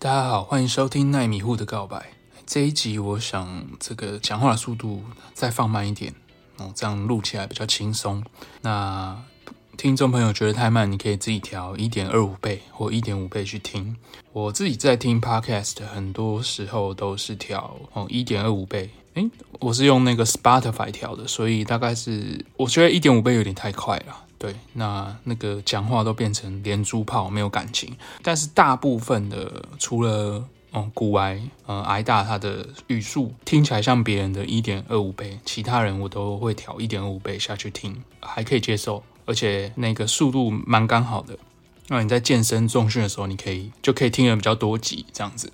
大家好，欢迎收听奈米户的告白。这一集我想这个讲话的速度再放慢一点哦，这样录起来比较轻松。那听众朋友觉得太慢，你可以自己调一点二五倍或一点五倍去听。我自己在听 Podcast，很多时候都是调哦一点二五倍。诶，我是用那个 Spotify 调的，所以大概是我觉得一点五倍有点太快了。对，那那个讲话都变成连珠炮，没有感情。但是大部分的，除了嗯股癌，呃癌大，他的语速听起来像别人的一点二五倍，其他人我都会调一点五倍下去听，还可以接受，而且那个速度蛮刚好的。那你在健身重训的时候，你可以就可以听得比较多集这样子。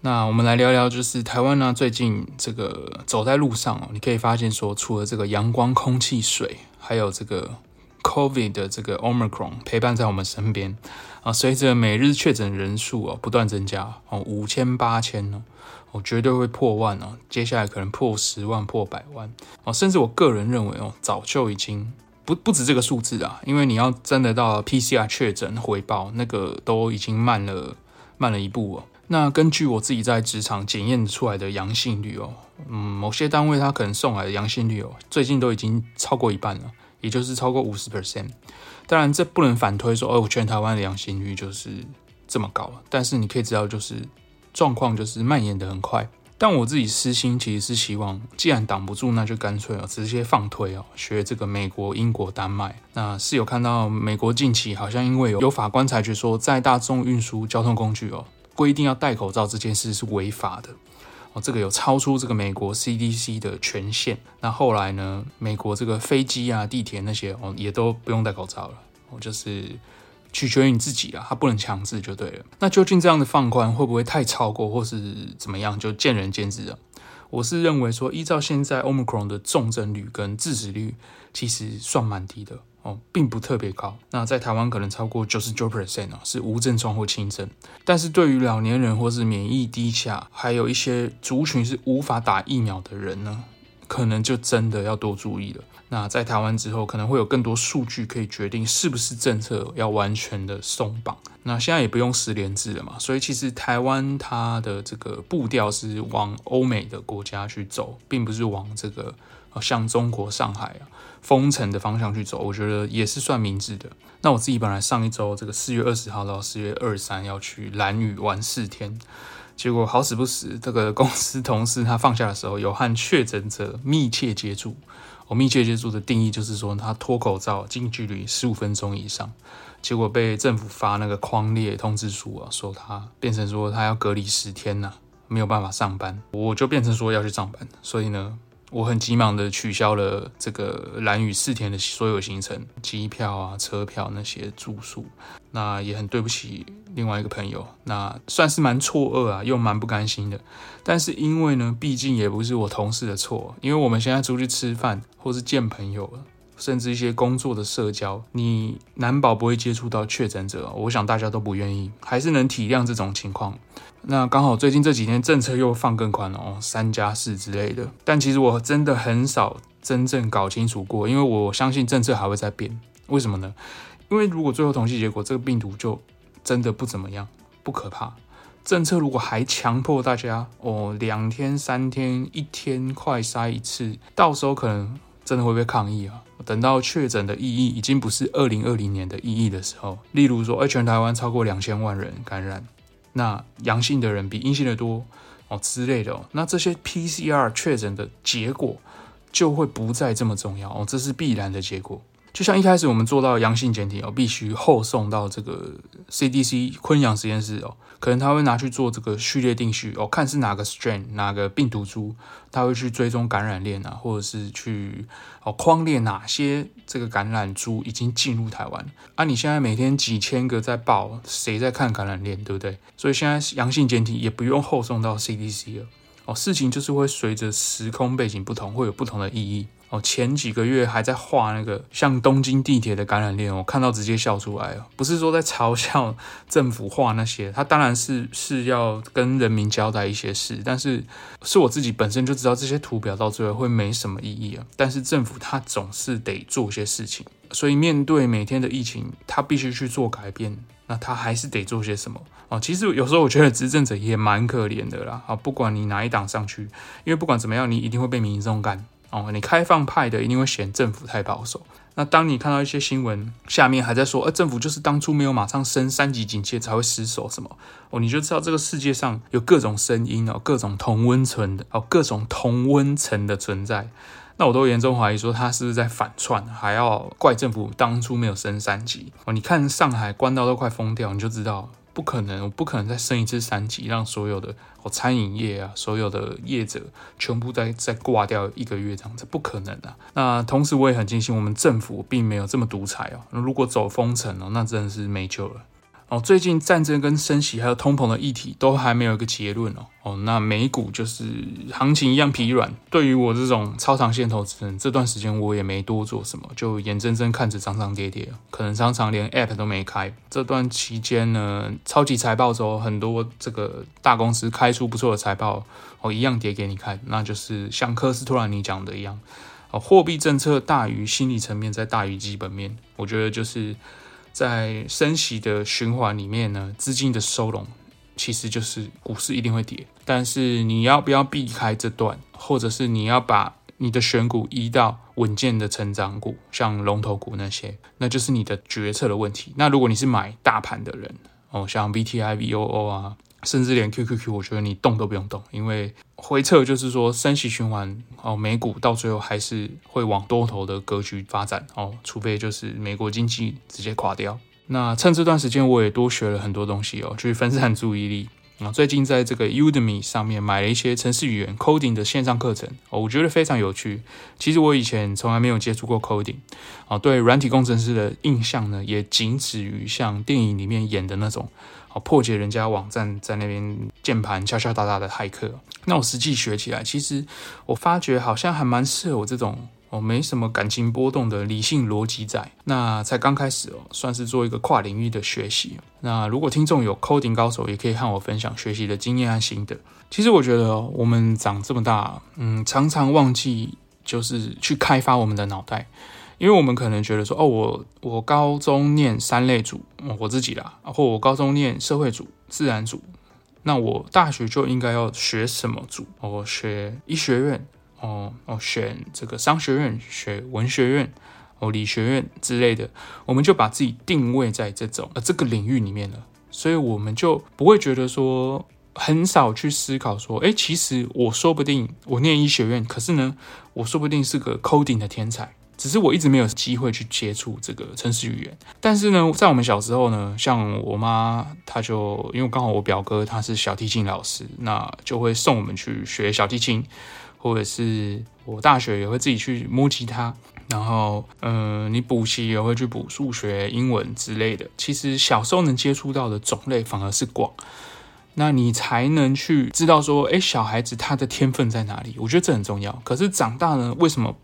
那我们来聊聊，就是台湾呢，最近这个走在路上哦，你可以发现说，除了这个阳光、空气、水，还有这个。COVID 的这个 Omicron 陪伴在我们身边啊，随着每日确诊人数哦不断增加哦，五千八千哦，哦绝对会破万哦，接下来可能破十万、破百万哦，甚至我个人认为哦，早就已经不不止这个数字啊，因为你要真的到 PCR 确诊回报，那个都已经慢了慢了一步哦。那根据我自己在职场检验出来的阳性率哦，嗯，某些单位他可能送来的阳性率哦，最近都已经超过一半了。也就是超过五十 percent，当然这不能反推说，哦，全台湾的阳性率就是这么高。但是你可以知道，就是状况就是蔓延得很快。但我自己私心其实是希望，既然挡不住，那就干脆哦，直接放推哦，学这个美国、英国、丹麦。那是有看到美国近期好像因为有有法官裁决说，在大众运输交通工具哦，规定要戴口罩这件事是违法的。这个有超出这个美国 CDC 的权限。那后来呢，美国这个飞机啊、地铁那些哦，也都不用戴口罩了。哦，就是取决于你自己啊，它不能强制就对了。那究竟这样的放宽会不会太超过，或是怎么样，就见仁见智了。我是认为说，依照现在 Omicron 的重症率跟致死率，其实算蛮低的。哦，并不特别高。那在台湾可能超过九十九 percent 哦，是无症状或轻症。但是对于老年人或是免疫低下，还有一些族群是无法打疫苗的人呢，可能就真的要多注意了。那在台湾之后，可能会有更多数据可以决定是不是政策要完全的松绑。那现在也不用十连制了嘛，所以其实台湾它的这个步调是往欧美的国家去走，并不是往这个。向中国上海啊，封城的方向去走，我觉得也是算明智的。那我自己本来上一周这个四月二十号到四月二十三要去兰屿玩四天，结果好死不死，这个公司同事他放假的时候有和确诊者密切接触。我密切接触的定义就是说他脱口罩近距离十五分钟以上，结果被政府发那个框列通知书啊，说他变成说他要隔离十天呐、啊，没有办法上班，我就变成说要去上班，所以呢。我很急忙的取消了这个蓝屿四天的所有行程，机票啊、车票那些住宿，那也很对不起另外一个朋友，那算是蛮错愕啊，又蛮不甘心的。但是因为呢，毕竟也不是我同事的错，因为我们现在出去吃饭或是见朋友了，甚至一些工作的社交，你难保不会接触到确诊者，我想大家都不愿意，还是能体谅这种情况。那刚好最近这几天政策又放更宽了哦，三加四之类的。但其实我真的很少真正搞清楚过，因为我相信政策还会再变。为什么呢？因为如果最后统计结果这个病毒就真的不怎么样，不可怕，政策如果还强迫大家哦，两天、三天、一天快筛一次，到时候可能真的会被抗议啊。等到确诊的意义已经不是二零二零年的意义的时候，例如说，哎，全台湾超过两千万人感染。那阳性的人比阴性的多哦之类的哦，那这些 PCR 确诊的结果就会不再这么重要哦，这是必然的结果。就像一开始我们做到阳性检体哦，必须后送到这个 CDC 昆阳实验室哦，可能他会拿去做这个序列定序哦，看是哪个 strain 哪个病毒株，他会去追踪感染链啊，或者是去哦框列哪些这个感染株已经进入台湾啊。你现在每天几千个在报，谁在看感染链，对不对？所以现在阳性检体也不用后送到 CDC 了哦，事情就是会随着时空背景不同，会有不同的意义。哦，前几个月还在画那个像东京地铁的感染链，我看到直接笑出来哦。不是说在嘲笑政府画那些，他当然是是要跟人民交代一些事，但是是我自己本身就知道这些图表到最后会没什么意义啊。但是政府他总是得做些事情，所以面对每天的疫情，他必须去做改变。那他还是得做些什么哦？其实有时候我觉得执政者也蛮可怜的啦。啊，不管你哪一党上去，因为不管怎么样，你一定会被民众干哦。你开放派的一定会嫌政府太保守。那当你看到一些新闻下面还在说，呃，政府就是当初没有马上升三级警戒才会失守什么哦，你就知道这个世界上有各种声音哦，各种同温层的哦，各种同温层的存在。那我都严重怀疑说他是不是在反串，还要怪政府当初没有升三级哦。你看上海关到都快疯掉，你就知道不可能，我不可能再升一次三级，让所有的哦餐饮业啊，所有的业者全部再再挂掉一个月这样子，不可能的。那同时我也很庆幸，我们政府并没有这么独裁哦。那如果走封城哦，那真的是没救了。哦，最近战争跟升息还有通膨的议题都还没有一个结论哦。哦，那美股就是行情一样疲软。对于我这种超长线投资人，这段时间我也没多做什么，就眼睁睁看着涨涨跌跌，可能常常连 App 都没开。这段期间呢，超级财报周很多这个大公司开出不错的财报，哦，一样跌给你看，那就是像科斯托兰尼讲的一样，哦，货币政策大于心理层面，再大于基本面。我觉得就是。在升息的循环里面呢，资金的收拢其实就是股市一定会跌，但是你要不要避开这段，或者是你要把你的选股移到稳健的成长股，像龙头股那些，那就是你的决策的问题。那如果你是买大盘的人，哦，像 VTI、VOO 啊。甚至连 QQQ，我觉得你动都不用动，因为回撤就是说升息循环哦，美股到最后还是会往多头的格局发展哦，除非就是美国经济直接垮掉。那趁这段时间，我也多学了很多东西哦，去分散注意力。啊，最近在这个 Udemy 上面买了一些程式语言 coding 的线上课程，我觉得非常有趣。其实我以前从来没有接触过 coding 啊，对软体工程师的印象呢，也仅止于像电影里面演的那种。破解人家网站，在那边键盘敲敲打打的骇客。那我实际学起来，其实我发觉好像还蛮适合我这种哦，没什么感情波动的理性逻辑仔。那才刚开始哦，算是做一个跨领域的学习。那如果听众有 coding 高手，也可以和我分享学习的经验和心得。其实我觉得我们长这么大，嗯，常常忘记就是去开发我们的脑袋。因为我们可能觉得说，哦，我我高中念三类组，我自己啦，或我高中念社会组、自然组，那我大学就应该要学什么组？我学医学院，哦哦，选这个商学院、学文学院、哦理学院之类的，我们就把自己定位在这种呃这个领域里面了，所以我们就不会觉得说很少去思考说，诶，其实我说不定我念医学院，可是呢，我说不定是个 coding 的天才。只是我一直没有机会去接触这个程式语言，但是呢，在我们小时候呢，像我妈，她就因为刚好我表哥他是小提琴老师，那就会送我们去学小提琴，或者是我大学也会自己去摸吉他，然后，嗯、呃，你补习也会去补数学、英文之类的。其实小时候能接触到的种类反而是广，那你才能去知道说，诶，小孩子他的天分在哪里？我觉得这很重要。可是长大呢，为什么？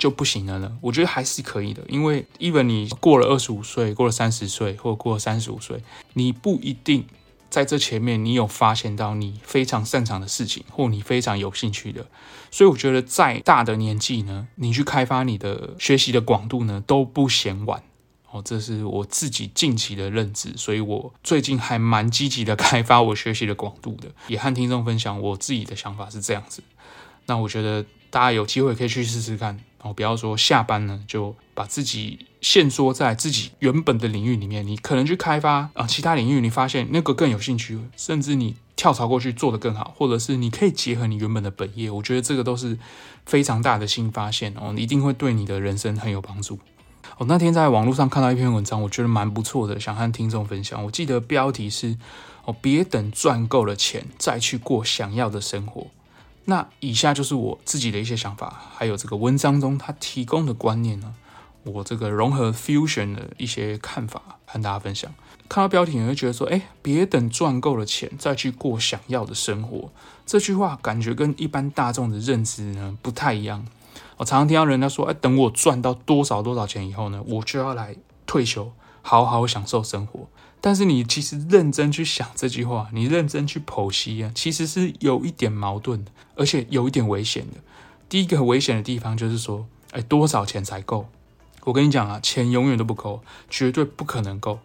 就不行了呢？我觉得还是可以的，因为 even 你过了二十五岁，过了三十岁，或过了三十五岁，你不一定在这前面你有发现到你非常擅长的事情，或你非常有兴趣的。所以我觉得再大的年纪呢，你去开发你的学习的广度呢，都不嫌晚。哦，这是我自己近期的认知，所以我最近还蛮积极的开发我学习的广度的，也和听众分享我自己的想法是这样子。那我觉得大家有机会可以去试试看。然后不要说下班呢，就把自己限缩在自己原本的领域里面。你可能去开发啊、其他领域，你发现那个更有兴趣，甚至你跳槽过去做得更好，或者是你可以结合你原本的本业。我觉得这个都是非常大的新发现哦，一定会对你的人生很有帮助。我、哦、那天在网络上看到一篇文章，我觉得蛮不错的，想和听众分享。我记得标题是哦，别等赚够了钱再去过想要的生活。那以下就是我自己的一些想法，还有这个文章中他提供的观念呢，我这个融合 fusion 的一些看法和大家分享。看到标题你会觉得说，哎，别等赚够了钱再去过想要的生活，这句话感觉跟一般大众的认知呢不太一样。我常常听到人家说，哎，等我赚到多少多少钱以后呢，我就要来退休，好好享受生活。但是你其实认真去想这句话，你认真去剖析啊，其实是有一点矛盾的，而且有一点危险的。第一个危险的地方就是说，哎，多少钱才够？我跟你讲啊，钱永远都不够，绝对不可能够。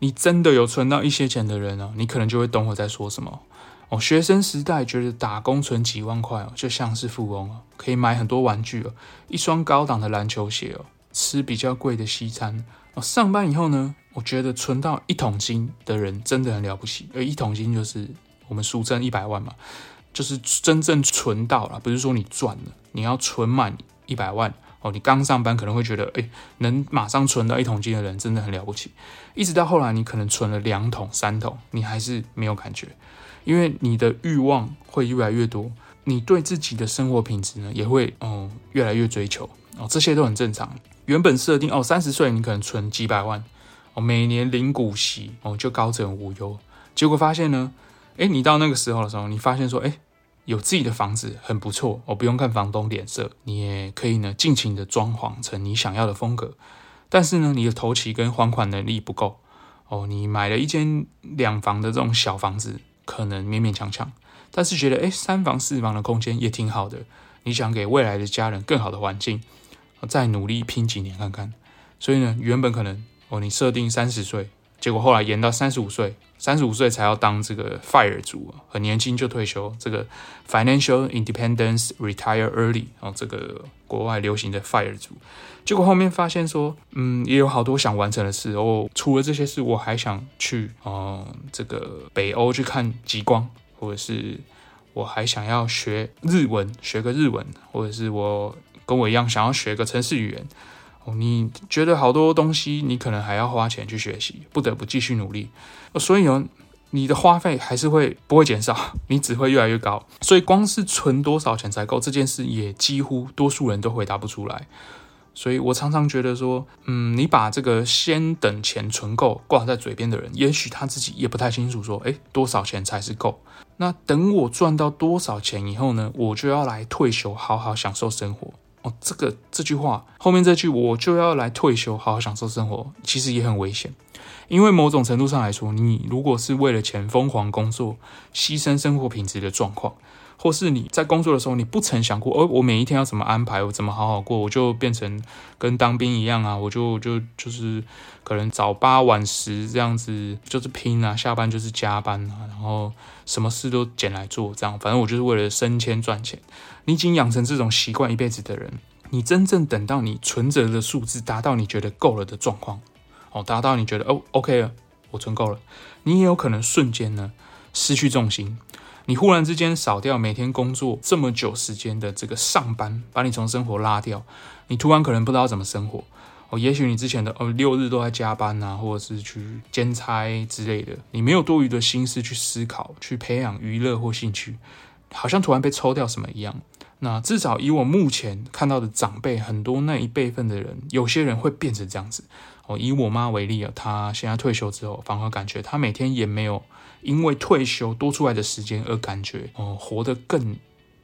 你真的有存到一些钱的人呢，你可能就会懂我在说什么。哦，学生时代觉得打工存几万块哦，就像是富翁哦，可以买很多玩具哦，一双高档的篮球鞋哦，吃比较贵的西餐哦。上班以后呢，我觉得存到一桶金的人真的很了不起。而一桶金就是我们俗称一百万嘛，就是真正存到了，不是说你赚了，你要存满一百万。哦，你刚上班可能会觉得，哎，能马上存到一桶金的人真的很了不起。一直到后来，你可能存了两桶、三桶，你还是没有感觉，因为你的欲望会越来越多，你对自己的生活品质呢也会哦越来越追求哦，这些都很正常。原本设定哦，三十岁你可能存几百万哦，每年领股息哦就高枕无忧，结果发现呢，哎，你到那个时候的时候，你发现说，哎。有自己的房子很不错，我不用看房东脸色，你也可以呢尽情的装潢成你想要的风格。但是呢，你的头期跟还款能力不够哦，你买了一间两房的这种小房子，可能勉勉强强，但是觉得诶三房四房的空间也挺好的，你想给未来的家人更好的环境，再努力拼几年看看。所以呢，原本可能哦，你设定三十岁。结果后来延到三十五岁，三十五岁才要当这个 FIRE 族，很年轻就退休，这个 Financial Independence Retire Early，哦这个国外流行的 FIRE 族。结果后面发现说，嗯，也有好多想完成的事哦。除了这些事，我还想去哦、呃，这个北欧去看极光，或者是我还想要学日文，学个日文，或者是我跟我一样想要学个城市语言。你觉得好多东西，你可能还要花钱去学习，不得不继续努力。所以呢，你的花费还是会不会减少，你只会越来越高。所以光是存多少钱才够这件事，也几乎多数人都回答不出来。所以我常常觉得说，嗯，你把这个先等钱存够挂在嘴边的人，也许他自己也不太清楚说，诶，多少钱才是够？那等我赚到多少钱以后呢，我就要来退休，好好享受生活。哦，这个这句话后面这句我就要来退休，好好享受生活，其实也很危险，因为某种程度上来说，你如果是为了钱疯狂工作，牺牲生活品质的状况，或是你在工作的时候，你不曾想过，哦，我每一天要怎么安排，我怎么好好过，我就变成跟当兵一样啊，我就就就是可能早八晚十这样子，就是拼啊，下班就是加班啊，然后什么事都捡来做，这样，反正我就是为了升迁赚钱。你已经养成这种习惯一辈子的人，你真正等到你存折的数字达到你觉得够了的状况，哦，达到你觉得哦，OK 了，我存够了，你也有可能瞬间呢失去重心，你忽然之间少掉每天工作这么久时间的这个上班，把你从生活拉掉，你突然可能不知道怎么生活，哦，也许你之前的哦六日都在加班呐，或者是去兼差之类的，你没有多余的心思去思考，去培养娱乐或兴趣，好像突然被抽掉什么一样。那至少以我目前看到的长辈，很多那一辈分的人，有些人会变成这样子。哦，以我妈为例啊，她现在退休之后，反而感觉她每天也没有因为退休多出来的时间而感觉哦，活得更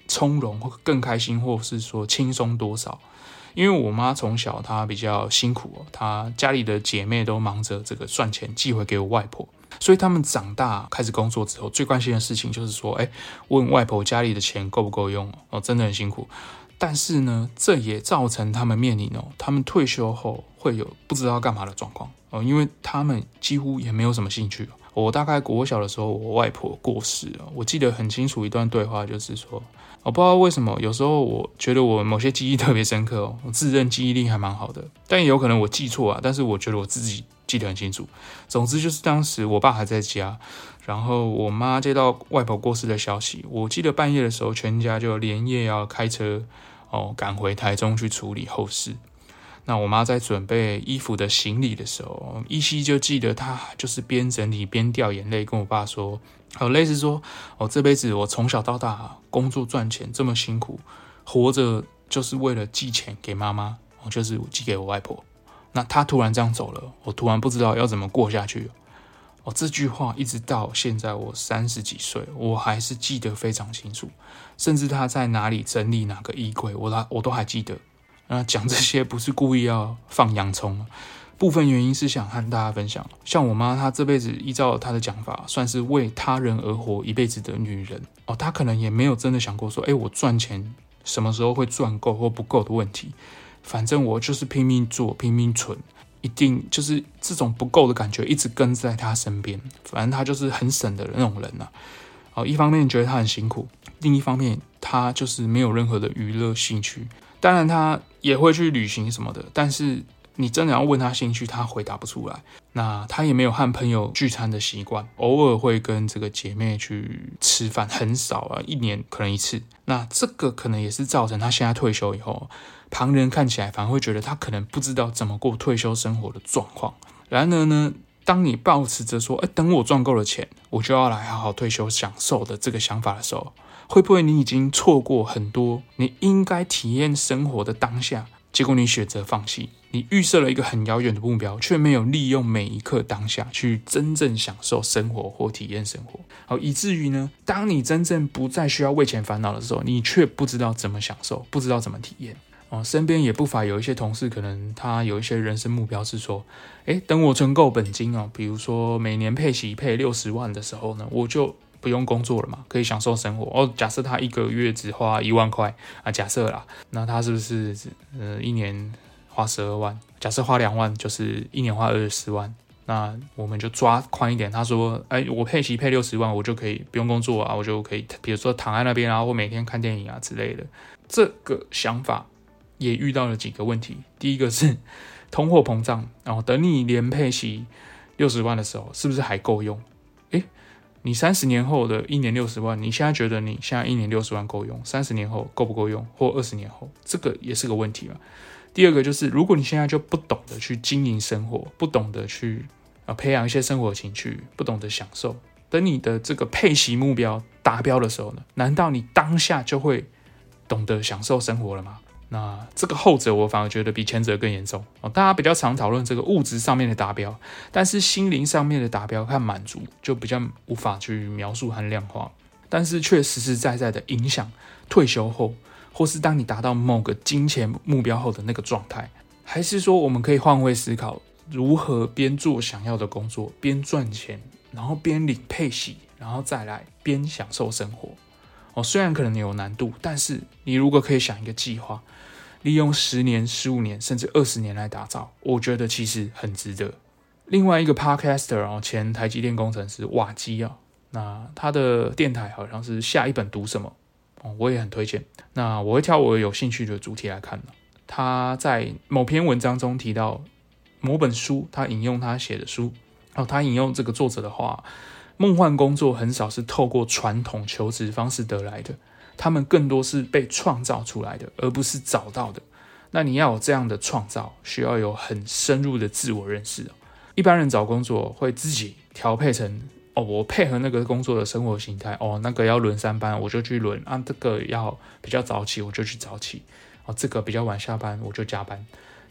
从容或更开心，或是说轻松多少。因为我妈从小她比较辛苦哦，她家里的姐妹都忙着这个赚钱寄回给我外婆。所以他们长大开始工作之后，最关心的事情就是说，哎，问外婆家里的钱够不够用哦，真的很辛苦。但是呢，这也造成他们面临哦，他们退休后会有不知道干嘛的状况哦，因为他们几乎也没有什么兴趣。我大概国小的时候，我外婆过世了，我记得很清楚一段对话，就是说，我不知道为什么，有时候我觉得我某些记忆特别深刻哦，我自认记忆力还蛮好的，但也有可能我记错啊，但是我觉得我自己。记得很清楚，总之就是当时我爸还在家，然后我妈接到外婆过世的消息，我记得半夜的时候，全家就连夜要开车哦赶回台中去处理后事。那我妈在准备衣服的行李的时候，依稀就记得她就是边整理边掉眼泪，跟我爸说，哦，类似说，哦，这辈子我从小到大工作赚钱这么辛苦，活着就是为了寄钱给妈妈，哦，就是寄给我外婆。那她突然这样走了，我突然不知道要怎么过下去。哦，这句话一直到现在我三十几岁，我还是记得非常清楚。甚至他在哪里整理哪个衣柜，我都我都还记得。那讲这些不是故意要放洋葱，部分原因是想和大家分享。像我妈，她这辈子依照她的讲法，算是为他人而活一辈子的女人。哦，她可能也没有真的想过说，哎，我赚钱什么时候会赚够或不够的问题。反正我就是拼命做，拼命存，一定就是这种不够的感觉一直跟在他身边。反正他就是很省的那种人呐。哦，一方面觉得他很辛苦，另一方面他就是没有任何的娱乐兴趣。当然他也会去旅行什么的，但是。你真的要问他兴趣，他回答不出来。那他也没有和朋友聚餐的习惯，偶尔会跟这个姐妹去吃饭，很少啊，一年可能一次。那这个可能也是造成他现在退休以后，旁人看起来反而会觉得他可能不知道怎么过退休生活的状况。然而呢，当你抱持着说，哎，等我赚够了钱，我就要来好好退休享受的这个想法的时候，会不会你已经错过很多你应该体验生活的当下？结果你选择放弃，你预设了一个很遥远的目标，却没有利用每一刻当下去真正享受生活或体验生活，好，以至于呢，当你真正不再需要为钱烦恼的时候，你却不知道怎么享受，不知道怎么体验。哦，身边也不乏有一些同事，可能他有一些人生目标是说，诶，等我存够本金哦，比如说每年配息配六十万的时候呢，我就。不用工作了嘛，可以享受生活哦。假设他一个月只花一万块啊，假设啦，那他是不是呃一年花十二万？假设花两万，就是一年花二十万。那我们就抓宽一点。他说，哎，我配息配六十万，我就可以不用工作啊，我就可以，比如说躺在那边啊，或每天看电影啊之类的。这个想法也遇到了几个问题。第一个是 通货膨胀，然后等你连配息六十万的时候，是不是还够用？诶你三十年后的一年六十万，你现在觉得你现在一年六十万够用？三十年后够不够用？或二十年后，这个也是个问题嘛。第二个就是，如果你现在就不懂得去经营生活，不懂得去啊培养一些生活情趣，不懂得享受，等你的这个配息目标达标的时候呢，难道你当下就会懂得享受生活了吗？那这个后者，我反而觉得比前者更严重哦。大家比较常讨论这个物质上面的达标，但是心灵上面的达标和满足就比较无法去描述和量化，但是却实实在在的影响退休后，或是当你达到某个金钱目标后的那个状态。还是说，我们可以换位思考，如何边做想要的工作，边赚钱，然后边领配息，然后再来边享受生活。哦，虽然可能有难度，但是你如果可以想一个计划。利用十年、十五年甚至二十年来打造，我觉得其实很值得。另外一个 podcaster 哦，前台积电工程师瓦基啊，那他的电台好像是下一本读什么哦，我也很推荐。那我会挑我有兴趣的主题来看。他在某篇文章中提到某本书，他引用他写的书哦，他引用这个作者的话：梦幻工作很少是透过传统求职方式得来的。他们更多是被创造出来的，而不是找到的。那你要有这样的创造，需要有很深入的自我认识。一般人找工作会自己调配成哦，我配合那个工作的生活形态哦，那个要轮三班，我就去轮啊；这个要比较早起，我就去早起哦；这个比较晚下班，我就加班。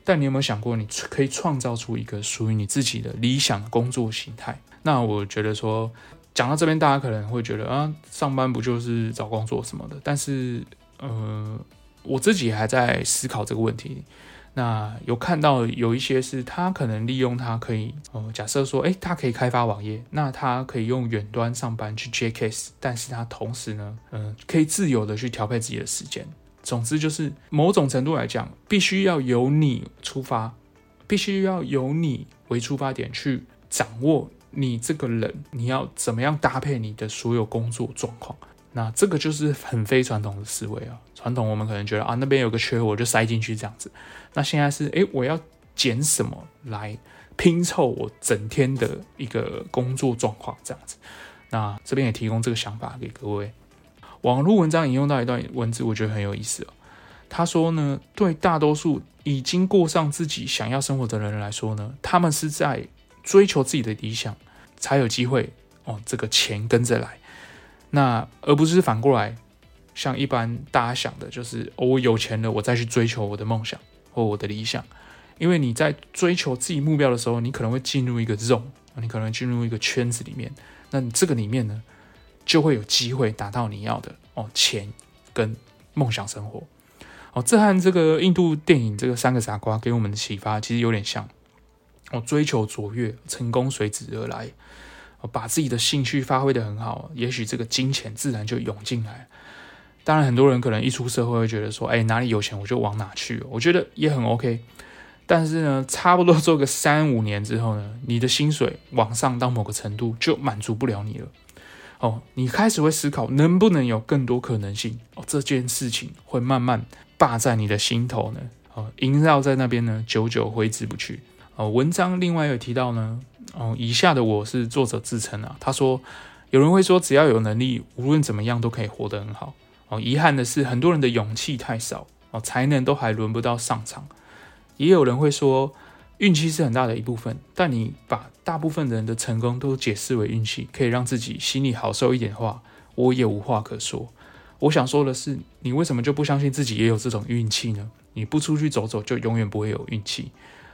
但你有没有想过，你可以创造出一个属于你自己的理想工作形态？那我觉得说。讲到这边，大家可能会觉得啊，上班不就是找工作什么的？但是，呃，我自己还在思考这个问题。那有看到有一些是他可能利用他可以，呃，假设说，诶，他可以开发网页，那他可以用远端上班去接 case，但是他同时呢，嗯、可以自由的去调配自己的时间。总之就是某种程度来讲，必须要由你出发，必须要由你为出发点去掌握。你这个人，你要怎么样搭配你的所有工作状况？那这个就是很非传统的思维啊。传统我们可能觉得啊，那边有个缺，我就塞进去这样子。那现在是，诶，我要捡什么来拼凑我整天的一个工作状况这样子？那这边也提供这个想法给各位。网络文章引用到一段文字，我觉得很有意思哦。他说呢，对大多数已经过上自己想要生活的人来说呢，他们是在。追求自己的理想，才有机会哦。这个钱跟着来，那而不是反过来，像一般大家想的，就是哦，我有钱了，我再去追求我的梦想或我的理想。因为你在追求自己目标的时候，你可能会进入一个 zone，你可能进入一个圈子里面。那这个里面呢，就会有机会达到你要的哦，钱跟梦想生活。哦，这和这个印度电影这个三个傻瓜给我们的启发其实有点像。我追求卓越，成功随之而来。哦把自己的兴趣发挥得很好，也许这个金钱自然就涌进来。当然，很多人可能一出社会会觉得说，哎，哪里有钱我就往哪去，我觉得也很 OK。但是呢，差不多做个三五年之后呢，你的薪水往上到某个程度就满足不了你了。哦，你开始会思考能不能有更多可能性。哦，这件事情会慢慢霸在你的心头呢，哦，萦绕在那边呢，久久挥之不去。哦，文章另外有提到呢，哦，以下的我是作者自称啊，他说，有人会说只要有能力，无论怎么样都可以活得很好。哦，遗憾的是，很多人的勇气太少，哦，才能都还轮不到上场。也有人会说，运气是很大的一部分，但你把大部分人的成功都解释为运气，可以让自己心里好受一点的话，我也无话可说。我想说的是，你为什么就不相信自己也有这种运气呢？你不出去走走，就永远不会有运气。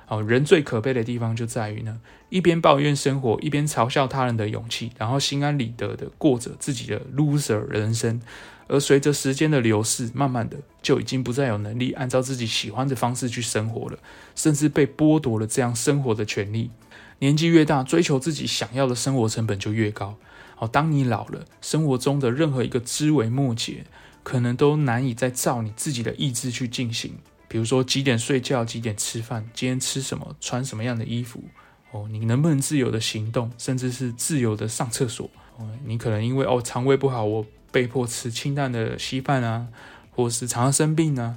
哦，人最可悲的地方就在于呢，一边抱怨生活，一边嘲笑他人的勇气，然后心安理得的过着自己的 loser 人生。而随着时间的流逝，慢慢的就已经不再有能力按照自己喜欢的方式去生活了，甚至被剥夺了这样生活的权利。年纪越大，追求自己想要的生活成本就越高。哦，当你老了，生活中的任何一个枝微末节，可能都难以再照你自己的意志去进行。比如说几点睡觉，几点吃饭，今天吃什么，穿什么样的衣服。哦，你能不能自由的行动，甚至是自由的上厕所？哦，你可能因为哦肠胃不好，我。被迫吃清淡的稀饭啊，或是常常生病啊，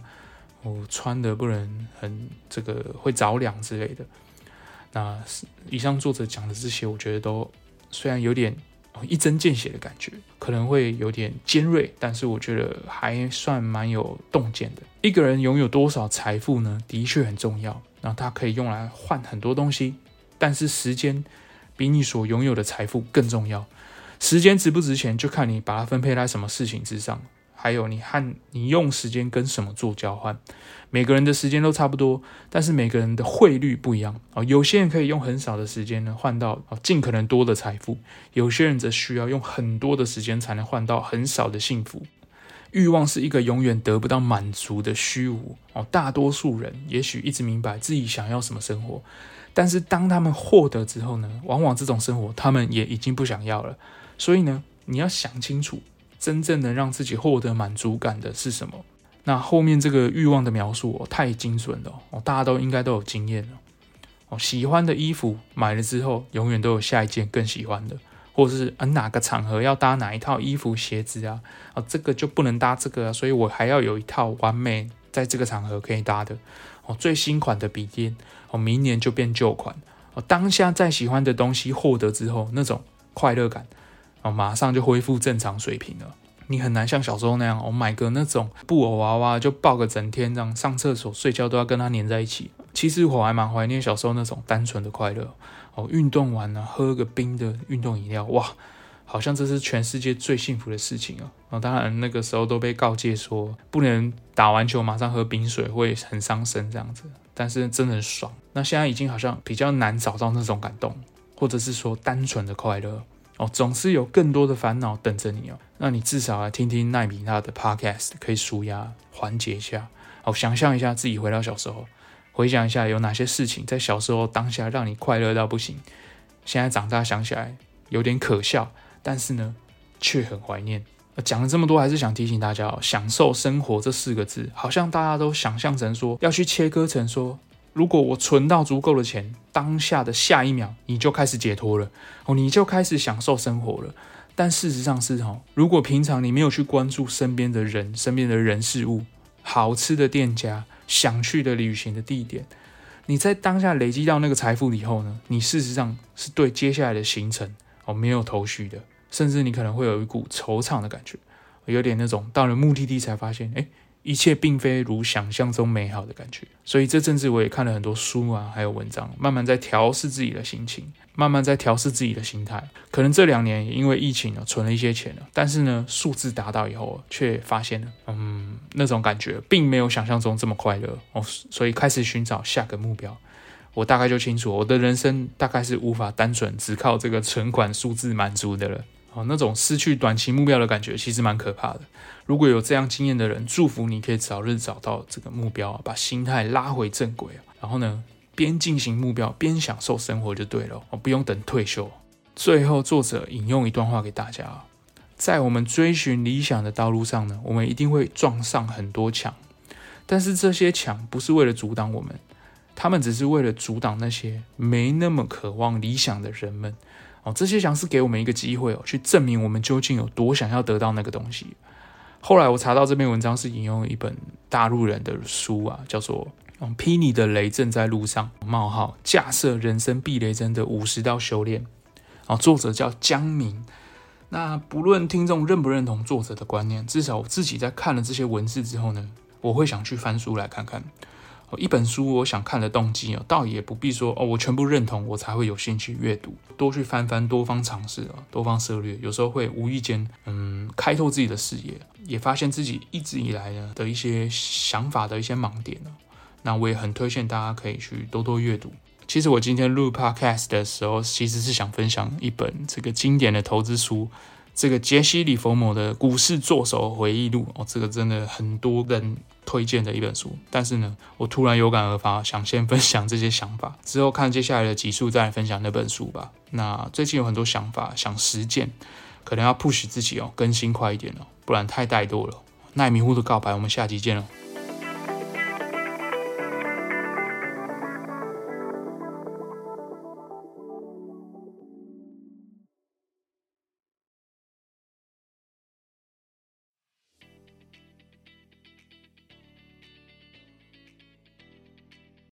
我穿的不能很这个会着凉之类的。那以上作者讲的这些，我觉得都虽然有点一针见血的感觉，可能会有点尖锐，但是我觉得还算蛮有洞见的。一个人拥有多少财富呢？的确很重要，那它可以用来换很多东西，但是时间比你所拥有的财富更重要。时间值不值钱，就看你把它分配在什么事情之上，还有你和你用时间跟什么做交换。每个人的时间都差不多，但是每个人的汇率不一样啊。有些人可以用很少的时间呢换到啊尽可能多的财富，有些人则需要用很多的时间才能换到很少的幸福。欲望是一个永远得不到满足的虚无哦。大多数人也许一直明白自己想要什么生活，但是当他们获得之后呢，往往这种生活他们也已经不想要了。所以呢，你要想清楚，真正能让自己获得满足感的是什么？那后面这个欲望的描述哦，太精准了哦，大家都应该都有经验了哦。喜欢的衣服买了之后，永远都有下一件更喜欢的，或者是啊哪个场合要搭哪一套衣服鞋子啊，啊这个就不能搭这个啊，所以我还要有一套完美在这个场合可以搭的哦。最新款的笔电哦，明年就变旧款哦。当下再喜欢的东西获得之后，那种快乐感。马上就恢复正常水平了。你很难像小时候那样，我买个那种布偶娃娃就抱个整天，这样上厕所、睡觉都要跟它黏在一起。其实我还蛮怀念小时候那种单纯的快乐。哦，运动完了喝个冰的运动饮料，哇，好像这是全世界最幸福的事情啊！哦，当然那个时候都被告诫说不能打完球马上喝冰水，会很伤身这样子。但是真的很爽。那现在已经好像比较难找到那种感动，或者是说单纯的快乐。哦，总是有更多的烦恼等着你哦。那你至少来听听奈米娜的 podcast，可以舒压缓解一下。哦，想象一下自己回到小时候，回想一下有哪些事情在小时候当下让你快乐到不行，现在长大想起来有点可笑，但是呢，却很怀念。讲了这么多，还是想提醒大家哦，享受生活这四个字，好像大家都想象成说要去切割成说。如果我存到足够的钱，当下的下一秒你就开始解脱了哦，你就开始享受生活了。但事实上是哈，如果平常你没有去关注身边的人、身边的人事物、好吃的店家、想去的旅行的地点，你在当下累积到那个财富以后呢，你事实上是对接下来的行程哦没有头绪的，甚至你可能会有一股惆怅的感觉，有点那种到了目的地才发现，哎。一切并非如想象中美好的感觉，所以这阵子我也看了很多书啊，还有文章，慢慢在调试自己的心情，慢慢在调试自己的心态。可能这两年因为疫情啊存了一些钱了，但是呢，数字达到以后，却发现了，嗯，那种感觉并没有想象中这么快乐哦，所以开始寻找下个目标。我大概就清楚，我的人生大概是无法单纯只靠这个存款数字满足的了。哦，那种失去短期目标的感觉，其实蛮可怕的。如果有这样经验的人，祝福你可以早日找到这个目标，把心态拉回正轨。然后呢，边进行目标，边享受生活就对了。哦，不用等退休。最后，作者引用一段话给大家：在我们追寻理想的道路上呢，我们一定会撞上很多墙，但是这些墙不是为了阻挡我们，他们只是为了阻挡那些没那么渴望理想的人们。哦，这些墙是给我们一个机会哦，去证明我们究竟有多想要得到那个东西。后来我查到这篇文章是引用一本大陆人的书啊，叫做《劈你的雷正在路上：冒号架设人生避雷针的五十道修炼》。啊，作者叫江明。那不论听众认不认同作者的观念，至少我自己在看了这些文字之后呢，我会想去翻书来看看。一本书，我想看的动机哦，倒也不必说哦，我全部认同，我才会有兴趣阅读。多去翻翻，多方尝试啊，多方涉略，有时候会无意间嗯，开拓自己的视野，也发现自己一直以来呢的一些想法的一些盲点。那我也很推荐大家可以去多多阅读。其实我今天录 podcast 的时候，其实是想分享一本这个经典的投资书，这个杰西·里佛摩的《股市作手回忆录》哦，这个真的很多人推荐的一本书。但是呢，我突然有感而发，想先分享这些想法，之后看接下来的集数再来分享那本书吧。那最近有很多想法想实践，可能要 push 自己哦，更新快一点哦，不然太怠惰了。奈迷糊的告白，我们下集见了。